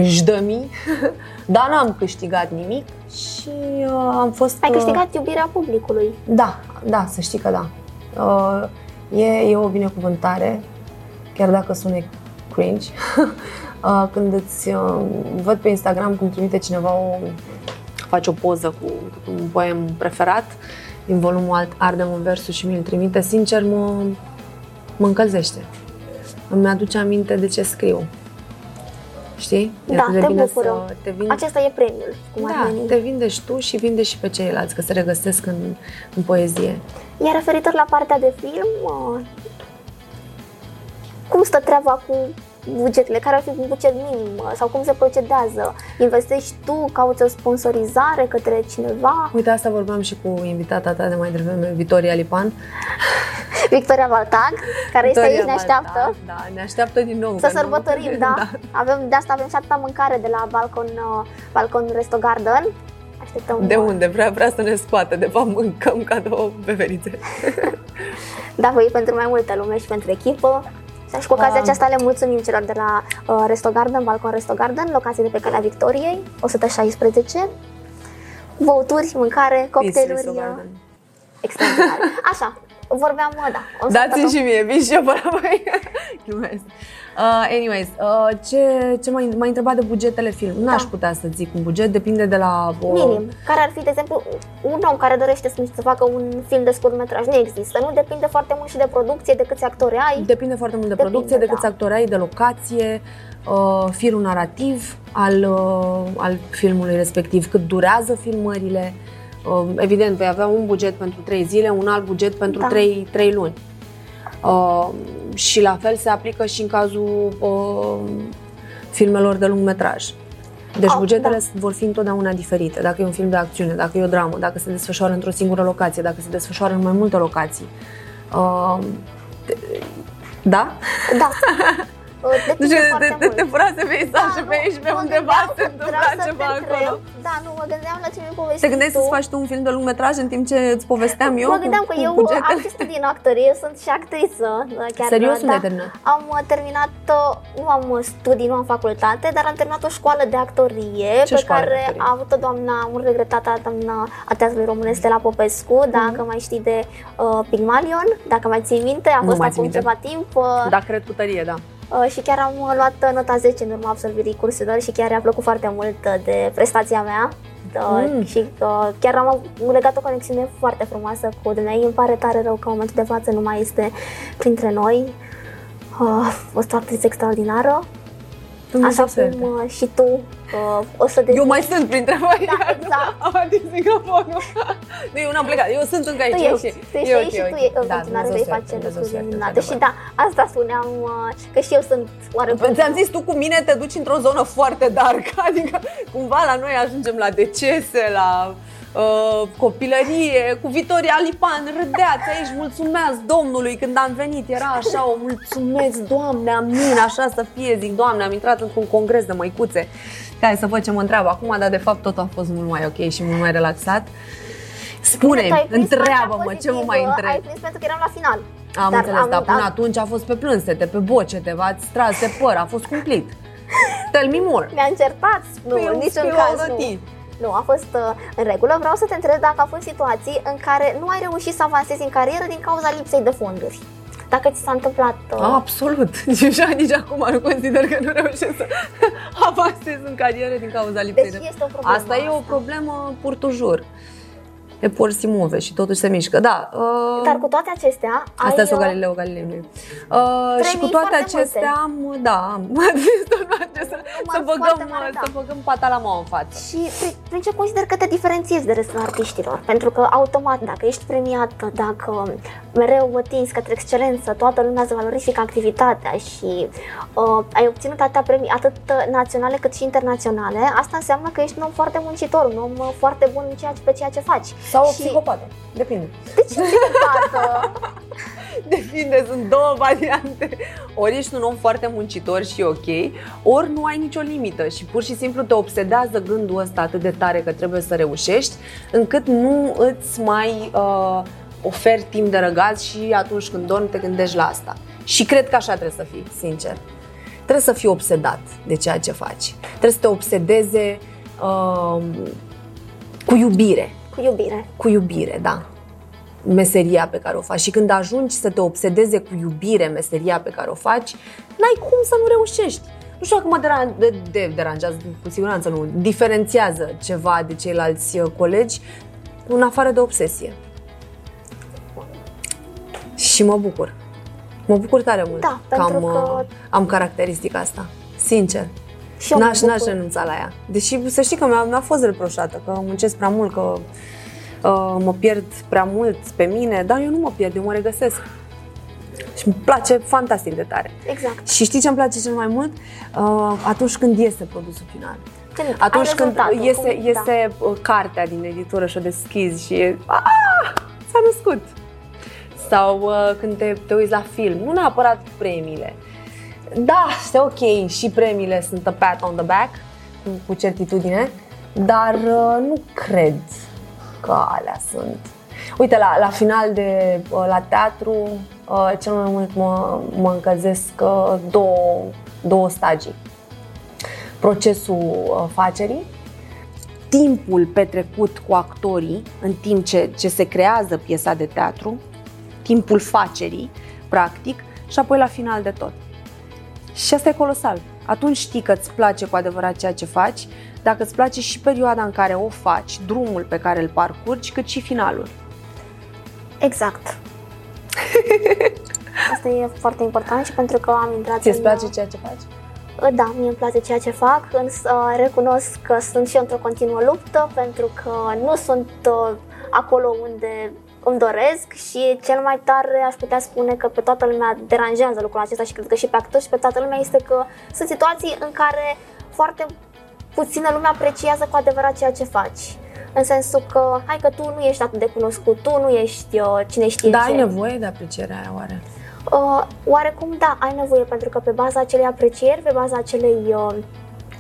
jhdămii, dar n-am câștigat nimic și uh, am fost... Ai câștigat uh, iubirea publicului. Da, da, să știi că da. Uh, e, e o binecuvântare, chiar dacă sună cringe, uh, când îți uh, văd pe Instagram cum trimite cineva o face o poză cu un poem preferat din volumul Ardem în versul și mi-l trimite, sincer mă, mă încălzește. Îmi aduce aminte de ce scriu. Știi? Da, te, te bucură. Să te vin... Acesta e premiul. Cum da, ar te vindești tu și vindești și pe ceilalți, că se regăsesc în, în poezie. Iar referitor la partea de film, uh, cum stă treaba cu bugetele, care ar fi un buget minim uh, sau cum se procedează? Investești tu, cauți o sponsorizare către cineva? Uite, asta vorbeam și cu invitata ta de mai devreme, Victoria Lipan. Victoria Valtag, care Victoria este aici, ne așteaptă. Da, da, ne așteaptă din nou. Să sărbătorim, da. da. Avem, de asta avem și atâta mâncare de la Balcon, uh, Balcon Resto Garden. Așteptăm. De unde? Vrea, vrea să ne scoate, de fapt mâncăm ca două beverițe. da, voi pentru mai multă lume și pentru echipă. Și cu ocazia aceasta le mulțumim celor de la uh, Resto Garden, Balcon Resto Garden, locație de pe calea Victoriei, 116. Băuturi, mâncare, cocktailuri. Uh, extraordinar. Așa, vorbeam, da. Dați-mi și mie, vin și eu pe la voi. Uh, anyways, uh, ce, ce m-ai, m-ai întrebat de bugetele film? Da. N-aș putea să zic un buget, depinde de la... Uh... Minim. Care ar fi, de exemplu, un om care dorește să, să facă un film de scurt metraj? Nu există. Nu depinde foarte mult și de producție, de câți actori ai. Depinde foarte mult de depinde, producție, de da. câți actori ai, de locație, uh, firul narrativ al, uh, al filmului respectiv, cât durează filmările. Uh, evident, vei avea un buget pentru 3 zile, un alt buget pentru da. 3, 3 luni. Uh, și la fel se aplică și în cazul uh, filmelor de lung metraj. Deci oh, bugetele da. vor fi întotdeauna diferite. Dacă e un film de acțiune, dacă e o dramă, dacă se desfășoară într-o singură locație, dacă se desfășoară în mai multe locații. Uh, da? Da. Nu știu, te, te, te fura să vei da, și pe aici, pe undeva se întâmpla ceva acolo. Da, nu, mă gândeam la ce mi povesteai Te gândeai să-ți faci tu un film de lung metraj în timp ce îți povesteam eu? Mă gândeam că eu am și studii în actorie, sunt și actriță. Chiar, Serios, da, ai terminat? Am uh, terminat, uh, nu am uh, studii, nu am facultate, dar am terminat o școală de actorie ce pe care a avut-o doamna, un regretată doamna a Teatrului Românesc, la Popescu, mm-hmm. dacă mai știi de uh, Pygmalion, dacă mai ții minte, a fost acum ceva timp. Uh, da, cred cu tărie, da. Uh, și chiar am luat nota 10 în urma absolvirii cursurilor și chiar i-a plăcut foarte mult uh, de prestația mea. Uh, mm. Și chiar am legat o conexiune foarte frumoasă cu dumneai. Îmi pare tare rău că în momentul de față nu mai este printre noi. Uh, o actriță extraordinară Dumnezeu Așa să ierte. cum uh, și tu uh, o să Eu mai sunt printre voi. Da, exact. Am atins microfonul. Nu, eu n-am plecat. Eu sunt încă aici. Tu e ești, ok. tu ești E aici ok, și ok. tu e, în Da, continuare Dumnezeu vei să ierte, face Dumnezeu lucruri să ierte, minunate. Și într-adevăr. da, asta spuneam, uh, că și eu sunt oarecum... Păi Ți-am zis, tu cu mine te duci într-o zonă foarte dark, adică cumva la noi ajungem la decese, la uh, copilărie, cu Vitoria Lipan, râdeați aici, mulțumesc Domnului când am venit, era așa, o mulțumesc, Doamne, amin, așa să fie, zic, Doamne, am intrat într-un congres de măicuțe, care să văd ce mă întreabă acum, dar de fapt totul a fost mult mai ok și mult mai relaxat. Spune, Tu ai prins întreabă-mă, partea ce mă mai pozitivă, întreb? Ai prins pentru că eram la final. Am înțeles, dar până am- atunci a fost pe plânsete, pe bocete, v-ați tras de păr, a fost cumplit. Tell me more. Ne-a încertat, nu, Spill- în niciun spill caz all the nu. Tea. Nu, a fost uh, în regulă. Vreau să te întreb dacă au fost situații în care nu ai reușit să avansezi în carieră din cauza lipsei de fonduri. Dacă ți s-a întâmplat... Uh, Absolut. Deja nici acum nu consider că nu reușesc să avansez în carieră din cauza lipsei Deci de... este o problemă Asta e o asta. problemă pur tujur. E pur si move și totuși se mișcă. Da. Uh, Dar cu toate acestea, Asta ai, este o uh, Galileo Galilei nu e. uh, Și cu Premii toate foarte acestea am, da, am să, să, foarte băgăm, mare, da. să băgăm patalama în față. Și prin, prin ce consider că te diferențiezi de restul artiștilor? Pentru că automat, dacă ești premiată, dacă mereu tinzi către excelență, toată lumea îți valorifică activitatea și uh, ai obținut atâtea premii, atât naționale cât și internaționale, asta înseamnă că ești un om foarte muncitor, un om uh, foarte bun în ceea ce, pe ceea ce faci. Sau o Și- psihopată. Depinde. De ce psihopată? Depinde, sunt două variante. Ori ești un om foarte muncitor și ok, ori nu ai nicio limită și pur și simplu te obsedează gândul ăsta atât de tare că trebuie să reușești, încât nu îți mai uh, oferi timp de răgaz și atunci când dormi te gândești la asta. Și cred că așa trebuie să fii, sincer. Trebuie să fii obsedat de ceea ce faci. Trebuie să te obsedeze uh, cu iubire Cu iubire. cu iubire, da. Meseria pe care o faci. Și când ajungi să te obsedeze cu iubire meseria pe care o faci, n-ai cum să nu reușești. Nu știu dacă mă deran- de, de, deranjează, cu siguranță nu, diferențiază ceva de ceilalți uh, colegi în afară de obsesie. Și mă bucur. Mă bucur tare mult Da, că, am, pentru că- uh, am caracteristica asta. Sincer. Și eu mă N-aș, n-aș bucur. renunța la ea. Deși să știi că mi-a, mi-a fost reproșată, că muncesc prea mult, că uh, mă pierd prea mult pe mine, dar eu nu mă pierd, eu mă regăsesc. Și îmi place fantastic de tare. Exact. Și știi ce îmi place cel mai mult? Uh, atunci când iese produsul final. Când Atunci ai când rezultatul, iese, cum- da. iese uh, cartea din editură și o deschizi și e, "Ah, s-a născut. Sau uh, când te, te uiți la film, nu neapărat premiile. Da, este ok, și premiile sunt a pat on the back, cu, cu certitudine, dar uh, nu cred că alea sunt. Uite, la, la final de uh, la teatru, uh, cel mai mult mă, mă încălzesc uh, două, două stagii procesul uh, facerii, timpul petrecut cu actorii în timp ce, ce se creează piesa de teatru, timpul facerii, practic, și apoi la final de tot. Și asta e colosal. Atunci știi că îți place cu adevărat ceea ce faci, dacă îți place și perioada în care o faci, drumul pe care îl parcurgi, cât și finalul. Exact. Asta e foarte important și pentru că am intrat Ți-ți în- place ceea ce faci? Da, mie îmi place ceea ce fac, însă recunosc că sunt și eu într-o continuă luptă pentru că nu sunt uh, acolo unde îmi doresc și cel mai tare aș putea spune că pe toată lumea deranjează lucrul acesta și cred că și pe actori și pe toată lumea este că sunt situații în care foarte puțină lume apreciază cu adevărat ceea ce faci. În sensul că, hai că tu nu ești atât de cunoscut, tu nu ești uh, cine știe Da, ce. ai nevoie de aprecierea aia, oare? Uh, oarecum da, ai nevoie pentru că pe baza acelei aprecieri, pe baza acelei uh,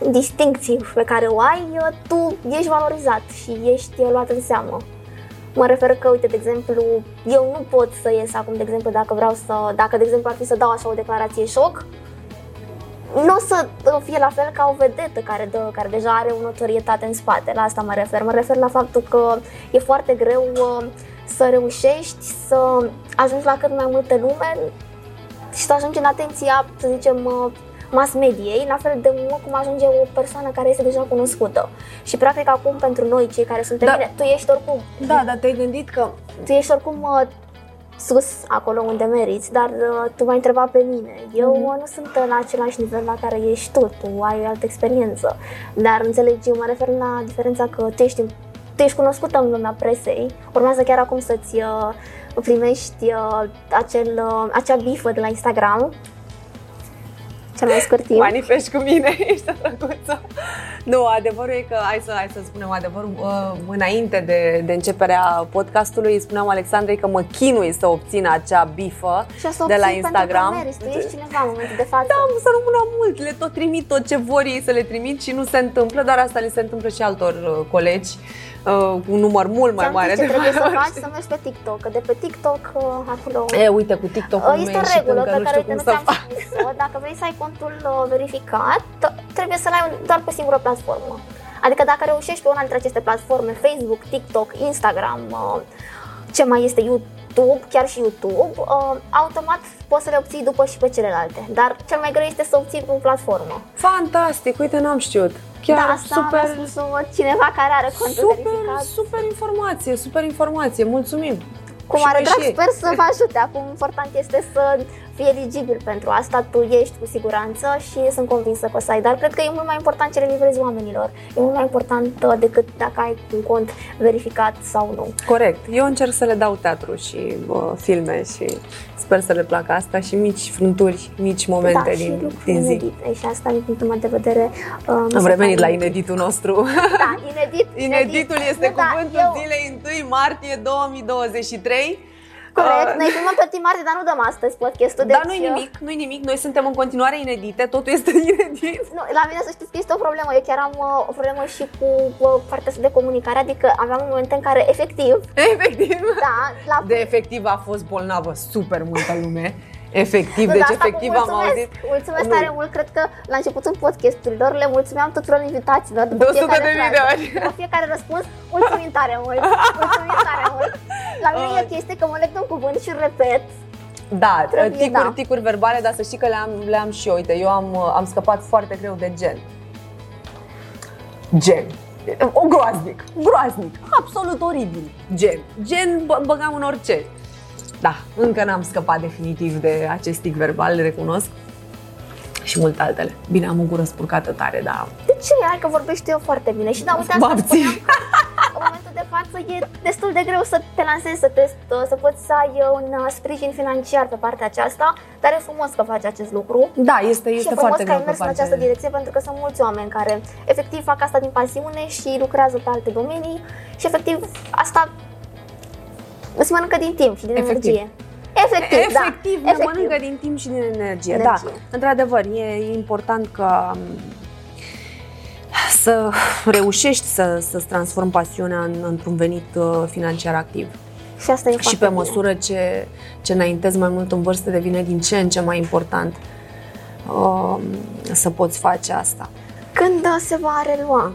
distincții pe care o ai, uh, tu ești valorizat și ești uh, luat în seamă. Mă refer că, uite, de exemplu, eu nu pot să ies acum, de exemplu, dacă vreau să, dacă, de exemplu, ar fi să dau așa o declarație șoc, nu o să uh, fie la fel ca o vedetă care, dă, care deja are o notorietate în spate. La asta mă refer. Mă refer la faptul că e foarte greu uh, să reușești să ajungi la cât mai multă lume și să ajungi în atenția, să zicem, uh, mass mediei, la fel de mult cum ajunge o persoană care este deja cunoscută. Și practic acum pentru noi, cei care suntem Da. bine, tu ești oricum, Da, dar te-ai gândit că tu ești oricum uh, sus, acolo unde meriți, dar uh, tu m-ai întrebat pe mine. Eu Mhm. uh, nu sunt la același nivel la care ești tu, tu ai altă experiență. Dar înțelegi, eu mă refer la diferența că tu ești, tu ești cunoscută în lumea presei, urmează chiar acum să-ți uh, primești uh, acel, uh, acea bifă de la Instagram, cel mai scurt timp. Manifesti cu mine, ești drăguță. Nu, adevărul e că, hai să, hai să spunem adevărul, uh, înainte de, de începerea podcastului, spuneam Alexandrei că mă chinui să obțin acea bifă Și o să de la obții Instagram. Pentru că meriți, tu ești cineva în momentul de față. Da, să rămână mult, le tot trimit tot ce vor ei să le trimit și nu se întâmplă, dar asta le se întâmplă și altor uh, colegi, uh, un număr mult mai Ți-am mare zis ce de trebuie să followers. faci, să mergi pe TikTok, că de pe TikTok uh, acolo E, uite, cu TikTok Uh, Este o regulă pe care uite, cum nu să ți-am fac. spus-o. Dacă vrei să ai contul uh, verificat, trebuie să-l ai doar pe o singură platformă. Adică dacă reușești pe una dintre aceste platforme, Facebook, TikTok, Instagram, uh, ce mai este YouTube, chiar și YouTube, uh, automat poți să le obții după și pe celelalte. Dar cel mai greu este să obții pe o platformă. Fantastic, uite, n-am știut. Chiar da, asta super, mi-a spus cineva care are contul super, verificat. super informație, super informație, mulțumim. Cu Și mare noi drag și ei. sper să vă ajute. Acum important este să fii eligibil pentru asta, tu ești cu siguranță și sunt convinsă că o să ai, dar cred că e mult mai important ce le livrezi oamenilor. E mult mai important uh, decât dacă ai un cont verificat sau nu. Corect. Eu încerc să le dau teatru și uh, filme și sper să le placă asta și mici frânturi, mici momente da, și din, lucruri din zi. inedite și asta din punctul meu de vedere uh, mi Am se revenit la pare- ineditul nostru. Da, inedit. Ineditul este Nu, da, cuvântul eu- zilei 1 martie 2023. Corect, Uh, noi filmăm pe timari, dar nu dăm astăzi podcastul. Dar deci, nu-i uh, nimic, nu-i nimic, noi suntem în continuare inedite, totul este inedit. Nu, la mine să știți că este o problemă. Eu chiar am uh, o problemă și cu uh, partea asta de comunicare, adică aveam momente în care, efectiv, Efectiv. da, la De efectiv a fost bolnavă super multă lume. Efectiv, Nu, deci dar asta cu efectiv am mulțumesc, auzit. Mulțumesc Nu. tare mult, cred că la începutul podcasturilor le mulțumeam tuturor invitaților după De 100 fiecare de mii de frază. ori. După fiecare răspuns, mulțumim tare mult, mulțumim tare mult. La mine e o chestie că mă leg de un cuvânt și îl repet. Da, Trebuie, ticuri, da. ticuri verbale, dar să știi că le-am, le-am și eu. Uite, eu am, am scăpat foarte greu de gen. Gen. O groaznic, groaznic, absolut oribil. Gen. Gen bă- băgam în orice. Da, încă n-am scăpat definitiv de acest tic verbal, le recunosc. Și multe altele. Bine, am o gură spurcată tare, dar De ce? Hai că vorbești eu foarte bine. Și da, uite mă asta abțin. spuneam că în momentul de față e destul de greu să te lansezi, să, te, să poți să ai un uh, sprijin financiar pe partea aceasta, dar e frumos că faci acest lucru. Da, este, și e este frumos foarte că greu ai pe mers în partea această direcție pentru că sunt mulți oameni care efectiv fac asta din pasiune și lucrează pe alte domenii și efectiv asta îți mănâncă din timp și din Efectiv. energie. Efectiv, Efectiv, da. ne mănâncă din timp și din energie. Energie. Da, într-adevăr, e important că um, să reușești să, să-ți transformi pasiunea în, într-un venit uh, financiar activ. Și asta e și foarte pe bine. măsură ce, ce înaintezi mai mult în vârstă, devine din ce în ce mai important uh, să poți face asta. Când uh, se va relua?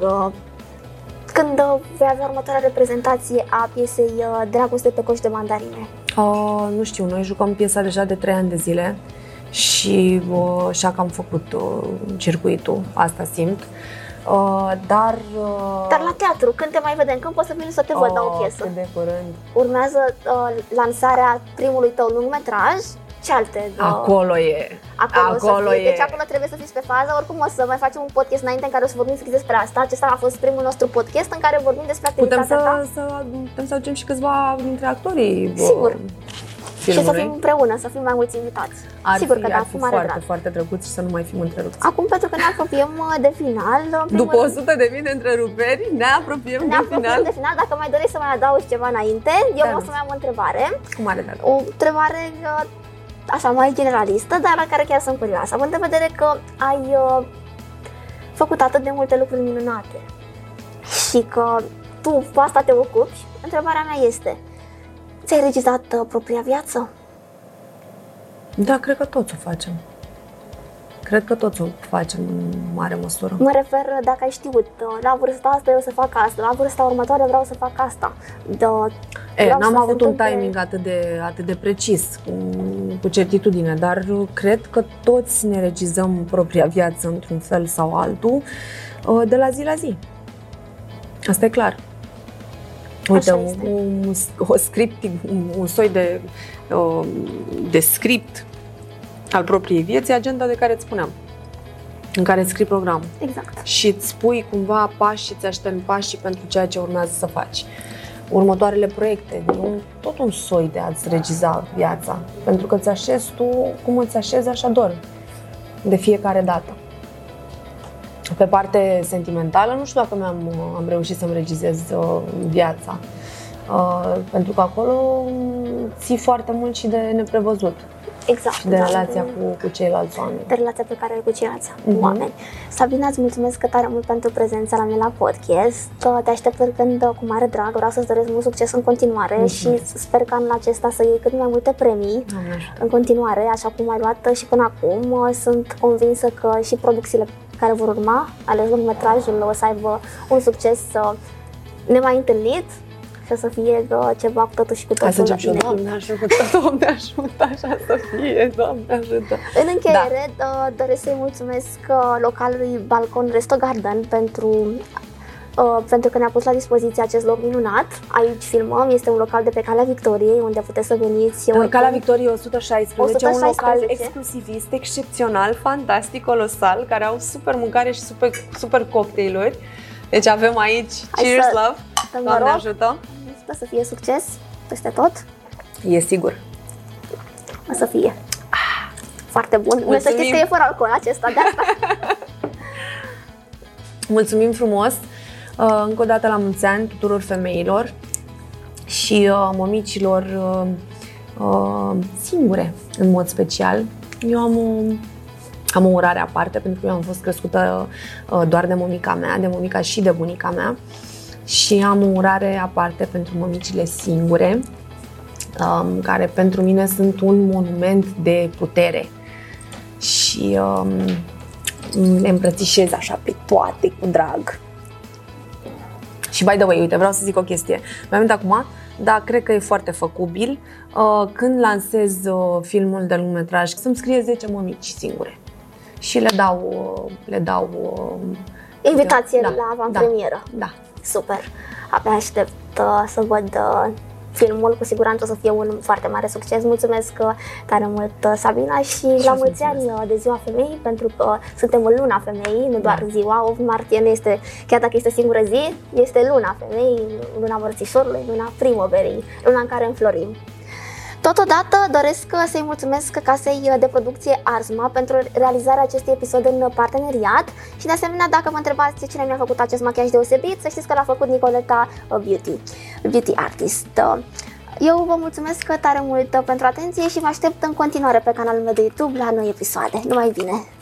Uh, Când uh, vei avea următoarea reprezentație a piesei uh, Dragoste pe coș de mandarine? Uh, nu știu, noi jucăm piesa deja de 3 ani de zile și uh, așa că am făcut uh, circuitul, asta simt. Uh, dar... Uh, Dar la teatru, când te mai vedem? Când poți să vin să te văd la o oh, piesă? cât de curând. Urmează uh, lansarea primului tău lungmetraj? Ce alte? uh, Acolo e. Acolo, Acolo să fii. e. Deci acolo trebuie să fiți pe fază. Oricum o să mai facem un podcast înainte în care o să vorbim fix despre asta. Acesta a fost primul nostru podcast în care vorbim despre Putem activitatea ta. să, să, putem să aducem și câțiva dintre actorii uh, Sigur. Și să filmului. fim împreună, să fim mai mulți invitați. Ar Sigur fi, că da, ar cu fi mare foarte, drag. foarte drăguț și să nu mai fim întrerupți. Acum, pentru că ne apropiem uh, de final, în primul După rând, 100 de mii de întreruperi, ne apropiem ne de apropiem final. de final. Dacă mai dorești să mai adaugi ceva înainte, eu Da. o să mai am o întrebare. Cu mare drag. O întrebare uh, așa mai generalistă, dar la care chiar sunt curioasă. Având în vedere că ai uh, făcut atât de multe lucruri minunate și că tu cu asta te ocupi, întrebarea mea este, ți-ai regizat uh, propria viață? Da, cred că toți o facem. Cred că toți o facem în mare măsură. Mă refer uh, dacă ai știut, uh, la vârsta asta eu să fac asta, la vârsta următoare vreau să fac asta. Da, E, vreau n-am să se avut un întâmple- timing atât de, atât de precis, cu, cu certitudine, dar cred că toți ne regizăm propria viață într-un fel sau altul uh, de la zi la zi. Asta e clar. Uite, Așa un, este. un, o script, un, un soi de, uh, de script al propriei vieți, e agenda de care îți spuneam, în care îți scrii programul Exact. și îți spui cumva pași și îți așterni pașii pentru ceea ce urmează să faci. Următoarele proiecte, e un, tot un soi de a-ți regiza viața, pentru că îți așezi tu cum îți așezi, așa dormi, de fiecare dată. Pe parte sentimentală, nu știu dacă mi-am am reușit să-mi regizez uh, viața. Uh, pentru că acolo mm, ții foarte mult și de neprevăzut Exact. și de da, relația de- cu, cu ceilalți oameni. de relația pe care ai cu ceilalți Mhm. oameni. Sabina, îți mulțumesc tare mult pentru prezența la mine la podcast. Te aștept oricând cu mare drag. Vreau să-ți doresc mult succes în continuare Mulțumesc. și sper că anul acesta să iei cât mai multe premii Doamne ajută. în continuare, așa cum ai luat și până acum. Sunt convinsă că și producțiile care vor urma, ales lungmetrajul, o să aibă un succes uh, nemai întâlnit și o să fie uh, ceva totuși cu Hai să totul încep și eu. inechivoc. Doamne ajută, Doamne ajută, așa să fie, Doamne ajută. În încheiere, da. doresc să-i mulțumesc uh, localului Balcon Resto Garden pentru, uh, pentru că ne-a pus la dispoziție acest loc minunat. Aici filmăm, este un local de pe Calea Victoriei, unde puteți să veniți. În oricând. Calea Victoriei 116, un 116. local exclusivist, excepțional, fantastic, colosal, care au super mâncare și super, super cocktailuri. Deci avem aici Hai Cheers să Love, dăm Doamne noroc. ajută. Sper să fie succes peste tot. E sigur. O să fie. Foarte bun. Nu să Mulțumim. știți că e fără alcool acesta, de asta. Mulțumim frumos! Uh, Încă o dată la mulți ani tuturor femeilor și uh, mămicilor uh, uh, singure, în mod special. Eu am o, am o urare aparte, pentru că eu am fost crescută uh, doar de mămica mea, de mămica și de bunica mea și am o urare aparte pentru mămicile singure, um, care pentru mine sunt un monument de putere. Și um, le îmbrățișez așa pe toate cu drag. Și by the way, uite, vreau să zic o chestie. Mi-am venit acum, dar cred că e foarte făcubil. Uh, Când lansez uh, filmul de lungmetraj, să-mi scrie 10 mămici singure. Și le dau, uh, le dau uh, Invitație Da, la da. avantpremieră. da, Super. Abia aștept uh, să văd uh, filmul, cu siguranță o să fie un foarte mare succes. Mulțumesc uh, tare mult, uh, Sabina, și, la eu mulți ani mulțumesc. uh, de ziua femeii, pentru că suntem în luna femeii, nu doar Da. ziua. 8 martie nu este, chiar dacă este singură zi, este luna femeii, luna mărțișorului, luna primăverii, luna în care înflorim. Totodată doresc uh, să-i mulțumesc casei uh, de producție Arsma pentru realizarea acestui episod în parteneriat și de asemenea dacă mă întrebați cine mi-a făcut acest machiaj deosebit, să știți că l-a făcut Nicoleta uh, Beauty, Beauty Artist. Uh, Eu vă mulțumesc tare mult uh, pentru atenție și vă aștept în continuare pe canalul meu de YouTube la noi episoade. Numai bine!